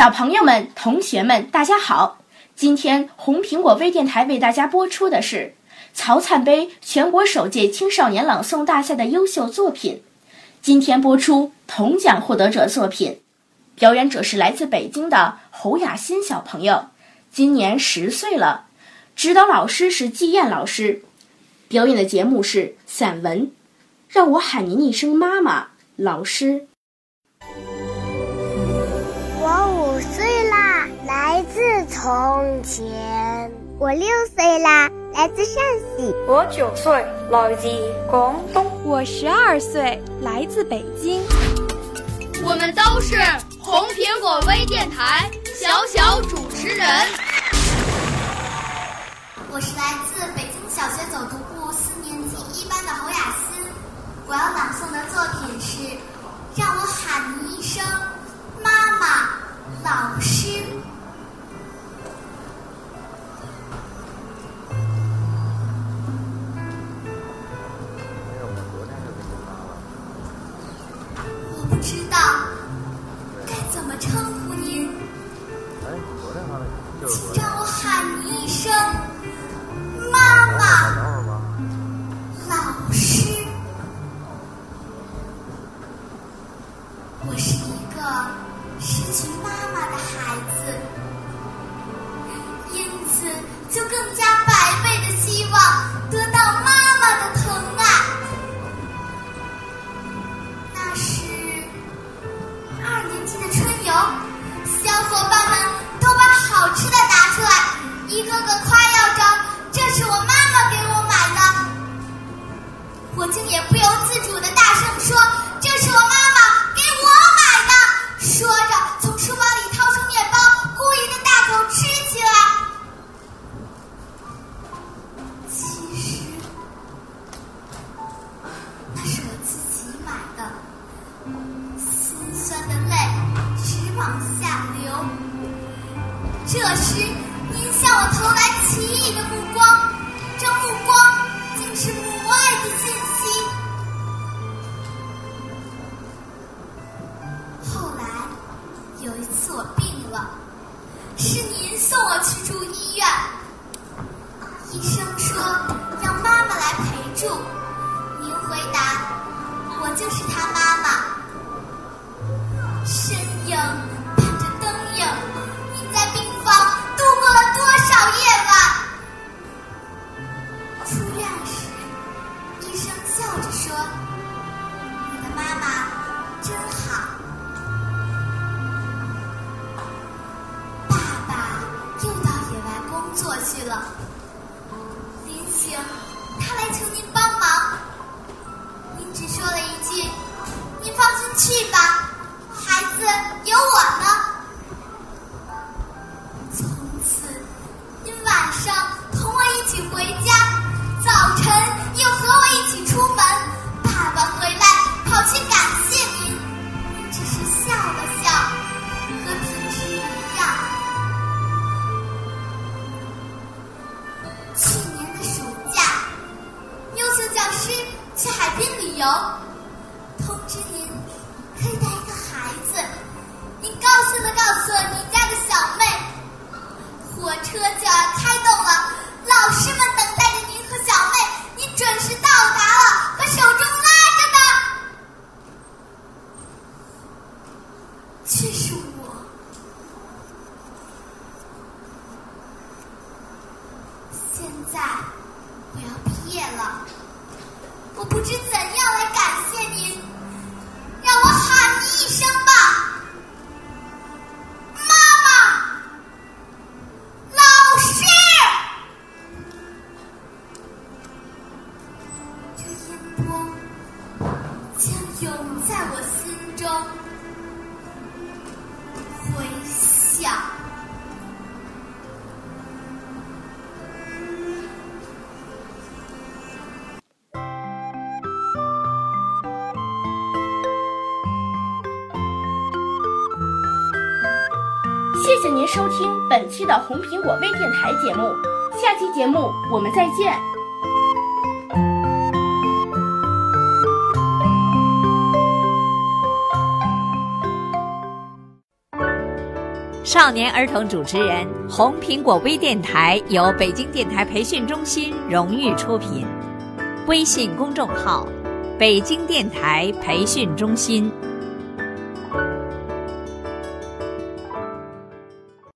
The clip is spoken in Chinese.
小朋友们、同学们，大家好！今天红苹果微电台为大家播出的是曹灿杯全国首届青少年朗诵大赛的优秀作品。今天播出铜奖获得者作品，表演者是来自北京的侯雅欣小朋友，今年十岁了。指导老师是季燕老师，表演的节目是散文。让我喊您一声妈妈，老师。从前；我六岁啦，来自陕西；我九岁，来自广东；我十二岁，来自北京。我们都是红苹果微电台小小主持人。我是来自北京小学走读部四年级一班的侯雅欣，我要朗诵的作品是《让我喊你一声妈妈》，老师。请让我喊你一声。妈妈，老师，我是一个失去妈妈的孩子，因此就更加百倍的希望往下流。这时，您向我投来奇异的目光，这目光竟是母爱的信息。后来有一次我病了，是您送我去住医院，医生说让妈妈来陪住，您回答我就是她妈妈，去了。有，通知您可以带一个孩子。您高兴地告诉了您家的小妹。火车就要开动了，老师们等待着您和小妹，您准时到达了，把手中拉着的，却是我。现在我要毕业了我不知怎谢谢您收听本期的红苹果微电台节目，下期节目我们再见。少年儿童主持人，红苹果微电台由北京电台培训中心荣誉出品，微信公众号：北京电台培训中心。